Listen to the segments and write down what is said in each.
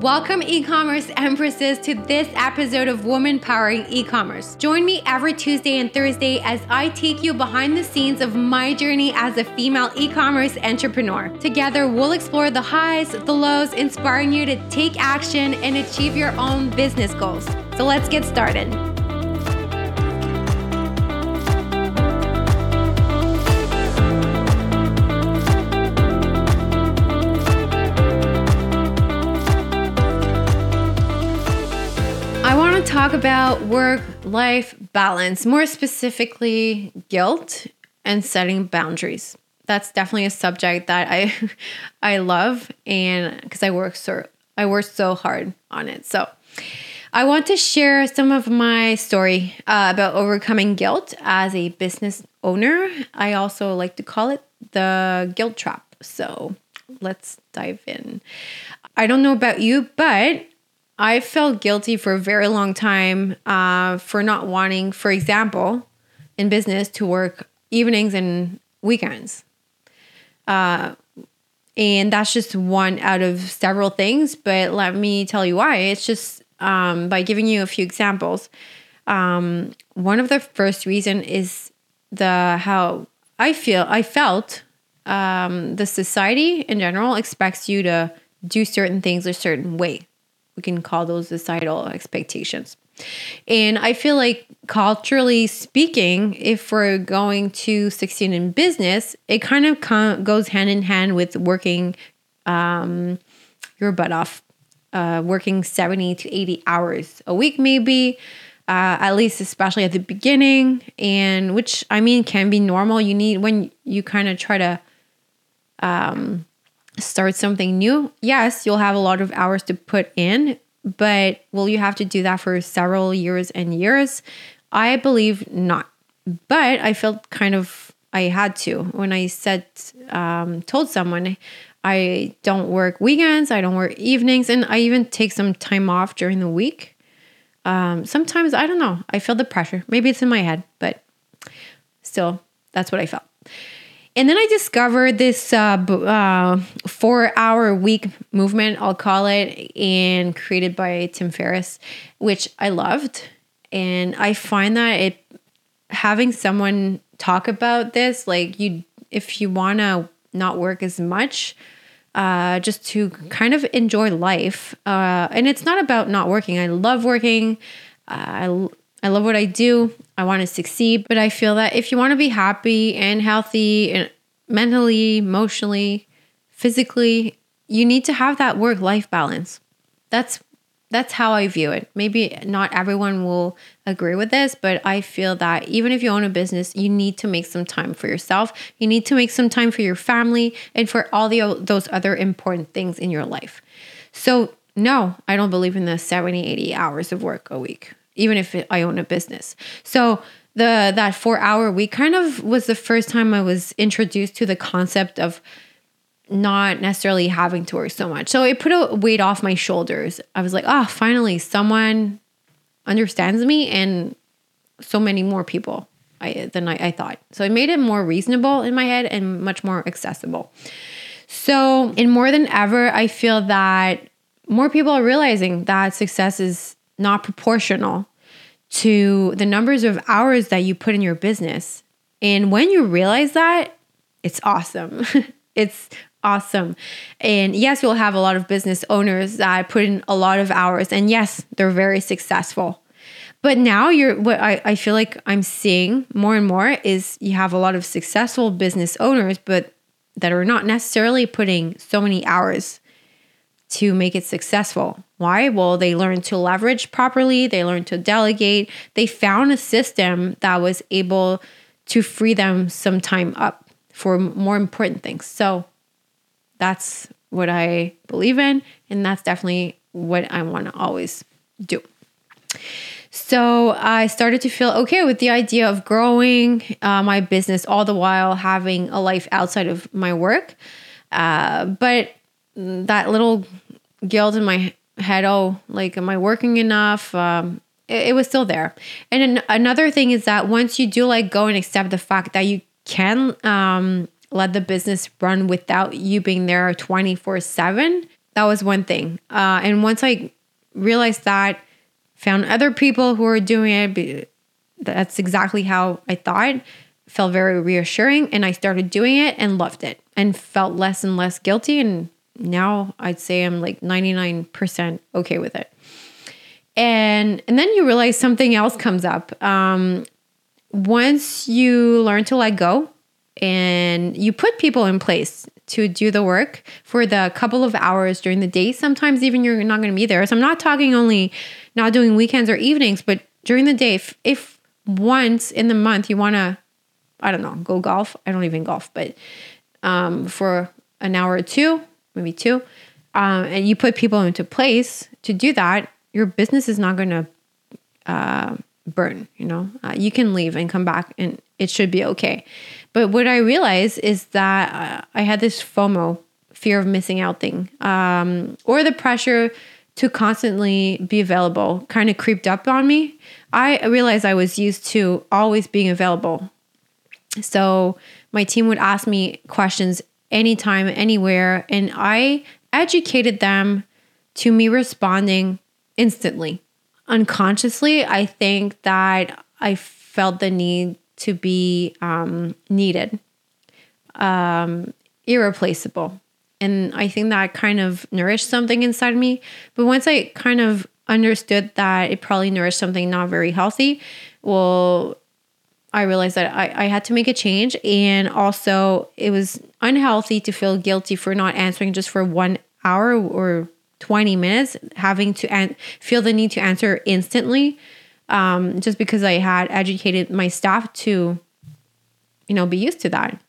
Welcome, e commerce empresses, to this episode of Woman Powering E commerce. Join me every Tuesday and Thursday as I take you behind the scenes of my journey as a female e commerce entrepreneur. Together, we'll explore the highs, the lows, inspiring you to take action and achieve your own business goals. So let's get started. Talk about work life balance, more specifically, guilt and setting boundaries. That's definitely a subject that I I love and because I work so I work so hard on it. So I want to share some of my story uh, about overcoming guilt as a business owner. I also like to call it the guilt trap. So let's dive in. I don't know about you, but I felt guilty for a very long time uh, for not wanting, for example, in business to work evenings and weekends. Uh, and that's just one out of several things. But let me tell you why. It's just um, by giving you a few examples. Um, one of the first reason is the how I feel I felt um, the society in general expects you to do certain things a certain way we can call those societal expectations. And I feel like culturally speaking, if we're going to succeed in business, it kind of goes hand in hand with working um, your butt off, uh, working 70 to 80 hours a week, maybe. Uh, at least especially at the beginning and which i mean can be normal you need when you kind of try to um, start something new, yes, you'll have a lot of hours to put in, but will you have to do that for several years and years? I believe not. But I felt kind of I had to when I said um, told someone I don't work weekends, I don't work evenings, and I even take some time off during the week. Um, sometimes I don't know. I feel the pressure. Maybe it's in my head, but still, that's what I felt. And then I discovered this uh, uh, four hour week movement, I'll call it, and created by Tim Ferriss, which I loved. And I find that it having someone talk about this, like you, if you want to not work as much, uh, just to kind of enjoy life. Uh, and it's not about not working. I love working. Uh, I I love what I do. I want to succeed, but I feel that if you want to be happy and healthy and mentally, emotionally, physically, you need to have that work life balance. That's that's how I view it. Maybe not everyone will agree with this, but I feel that even if you own a business, you need to make some time for yourself. You need to make some time for your family and for all the those other important things in your life. So, no, I don't believe in the 70, 80 hours of work a week even if it, I own a business. So the that 4 hour week kind of was the first time I was introduced to the concept of not necessarily having to work so much. So it put a weight off my shoulders. I was like, "Oh, finally someone understands me and so many more people I, than I, I thought." So it made it more reasonable in my head and much more accessible. So, in more than ever, I feel that more people are realizing that success is not proportional to the numbers of hours that you put in your business. And when you realize that, it's awesome. it's awesome. And yes, you'll have a lot of business owners that put in a lot of hours. And yes, they're very successful. But now you're what I, I feel like I'm seeing more and more is you have a lot of successful business owners, but that are not necessarily putting so many hours to make it successful. Why? Well, they learned to leverage properly, they learned to delegate, they found a system that was able to free them some time up for more important things. So that's what I believe in, and that's definitely what I want to always do. So I started to feel okay with the idea of growing uh, my business all the while having a life outside of my work. Uh, but that little guilt in my head oh like am i working enough um it, it was still there and an- another thing is that once you do like go and accept the fact that you can um let the business run without you being there 24 7 that was one thing. Uh, and once I realized that, found other people who were doing it, that's exactly how I thought. Felt very reassuring, and I started doing it and loved it, and felt less and less guilty. And now I'd say I'm like 99% okay with it. And and then you realize something else comes up. Um, once you learn to let go and you put people in place to do the work for the couple of hours during the day. Sometimes even you're not going to be there. So I'm not talking only not doing weekends or evenings, but during the day. If, if once in the month you want to, I don't know, go golf. I don't even golf, but um, for an hour or two, maybe two, um, and you put people into place to do that, your business is not going to uh, burn. You know, uh, you can leave and come back, and it should be okay. But what I realized is that uh, I had this FOMO, fear of missing out thing, um, or the pressure to constantly be available kind of creeped up on me. I realized I was used to always being available. So my team would ask me questions anytime, anywhere, and I educated them to me responding instantly. Unconsciously, I think that I felt the need to be um, needed, um, irreplaceable. And I think that kind of nourished something inside me. But once I kind of understood that it probably nourished something not very healthy, well, I realized that I, I had to make a change. And also, it was unhealthy to feel guilty for not answering just for one hour or 20 minutes, having to an- feel the need to answer instantly um, just because I had educated my staff to, you know, be used to that.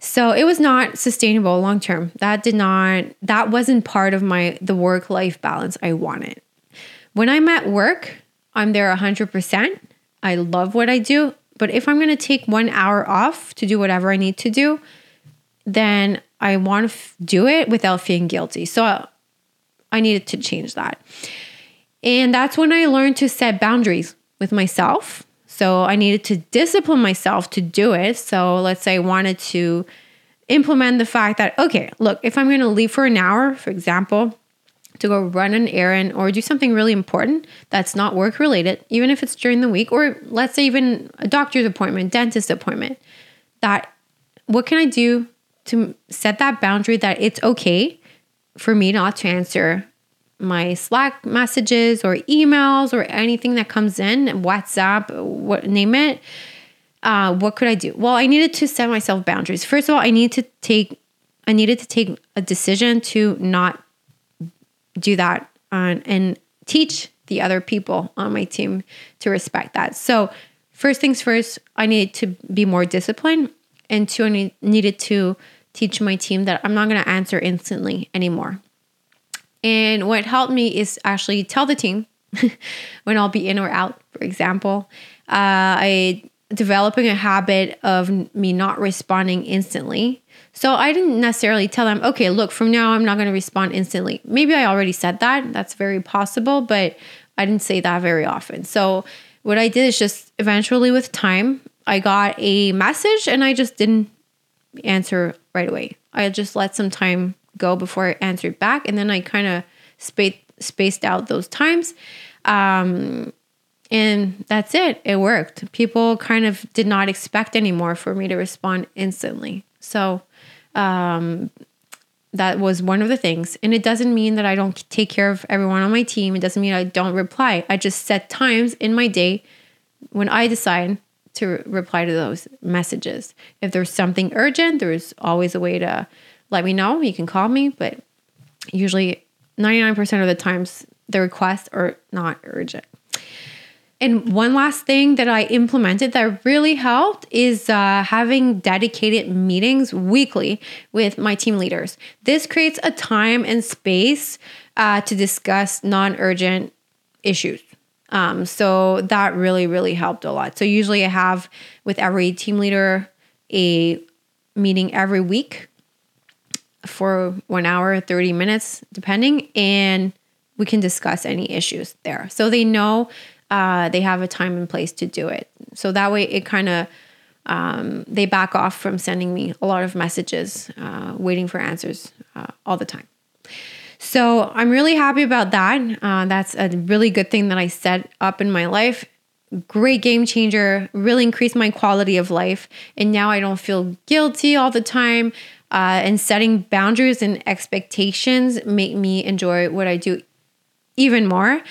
So it was not sustainable long term. That did not, that wasn't part of my, the work life balance I wanted. When I'm at work, I'm there 100%. I love what I do. But if I'm going to take one hour off to do whatever I need to do, then I want to f- do it without feeling guilty. So I needed to change that. And that's when I learned to set boundaries with myself. So I needed to discipline myself to do it. So let's say I wanted to implement the fact that, okay, look, if I'm going to leave for an hour, for example, to go run an errand or do something really important that's not work related, even if it's during the week, or let's say even a doctor's appointment, dentist appointment, that what can I do to set that boundary that it's okay for me not to answer my Slack messages or emails or anything that comes in, WhatsApp, what name it. Uh, what could I do? Well, I needed to set myself boundaries. First of all, I needed to take I needed to take a decision to not do that on, and teach the other people on my team to respect that. So, first things first, I needed to be more disciplined, and two, I needed to teach my team that I'm not going to answer instantly anymore. And what helped me is actually tell the team when I'll be in or out, for example. Uh, I developing a habit of me not responding instantly. So I didn't necessarily tell them, okay, look, from now I'm not going to respond instantly. Maybe I already said that. That's very possible, but I didn't say that very often. So what I did is just eventually with time, I got a message and I just didn't answer right away. I just let some time go before I answered back. And then I kind of spaced spaced out those times. Um, and that's it. It worked. People kind of did not expect anymore for me to respond instantly. So um, that was one of the things. And it doesn't mean that I don't take care of everyone on my team. It doesn't mean I don't reply. I just set times in my day when I decide to re- reply to those messages. If there's something urgent, there's always a way to let me know. You can call me, but usually 99% of the times the requests are not urgent. And one last thing that I implemented that really helped is uh, having dedicated meetings weekly with my team leaders. This creates a time and space uh, to discuss non urgent issues. Um, so that really, really helped a lot. So usually I have with every team leader a meeting every week for one hour, 30 minutes, depending, and we can discuss any issues there. So they know uh, they have a time and place to do it. So that way it kind of, um, they back off from sending me a lot of messages, uh, waiting for answers uh, all the time. So I'm really happy about that. Uh, that's a really good thing that I set up in my life. Great game changer, really increased my quality of life. And now I don't feel guilty all the time. Uh, and setting boundaries and expectations make me enjoy what I do even more.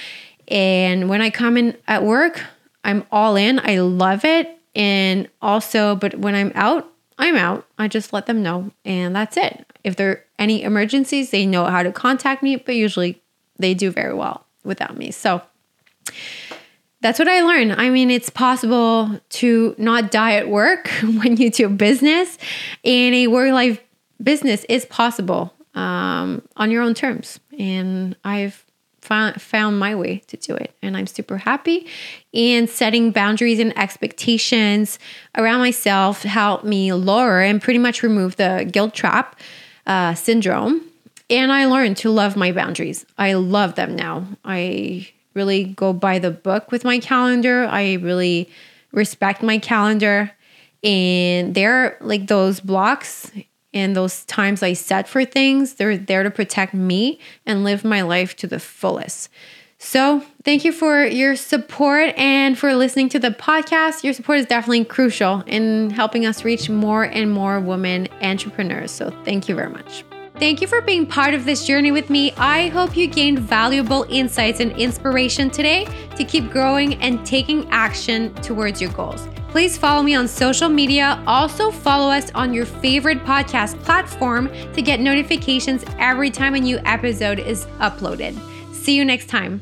And when I come in at work, I'm all in. I love it. And also, but when I'm out, I'm out. I just let them know, and that's it. If there are any emergencies, they know how to contact me, but usually they do very well without me. So that's what I learned. I mean, it's possible to not die at work when you do business, and a work life business is possible um, on your own terms. And I've found my way to do it. And I'm super happy. And setting boundaries and expectations around myself helped me lower and pretty much remove the guilt trap uh, syndrome. And I learned to love my boundaries. I love them now. I really go by the book with my calendar. I really respect my calendar. And they're like those blocks and those times I set for things, they're there to protect me and live my life to the fullest. So, thank you for your support and for listening to the podcast. Your support is definitely crucial in helping us reach more and more women entrepreneurs. So, thank you very much. Thank you for being part of this journey with me. I hope you gained valuable insights and inspiration today to keep growing and taking action towards your goals. Please follow me on social media. Also, follow us on your favorite podcast platform to get notifications every time a new episode is uploaded. See you next time.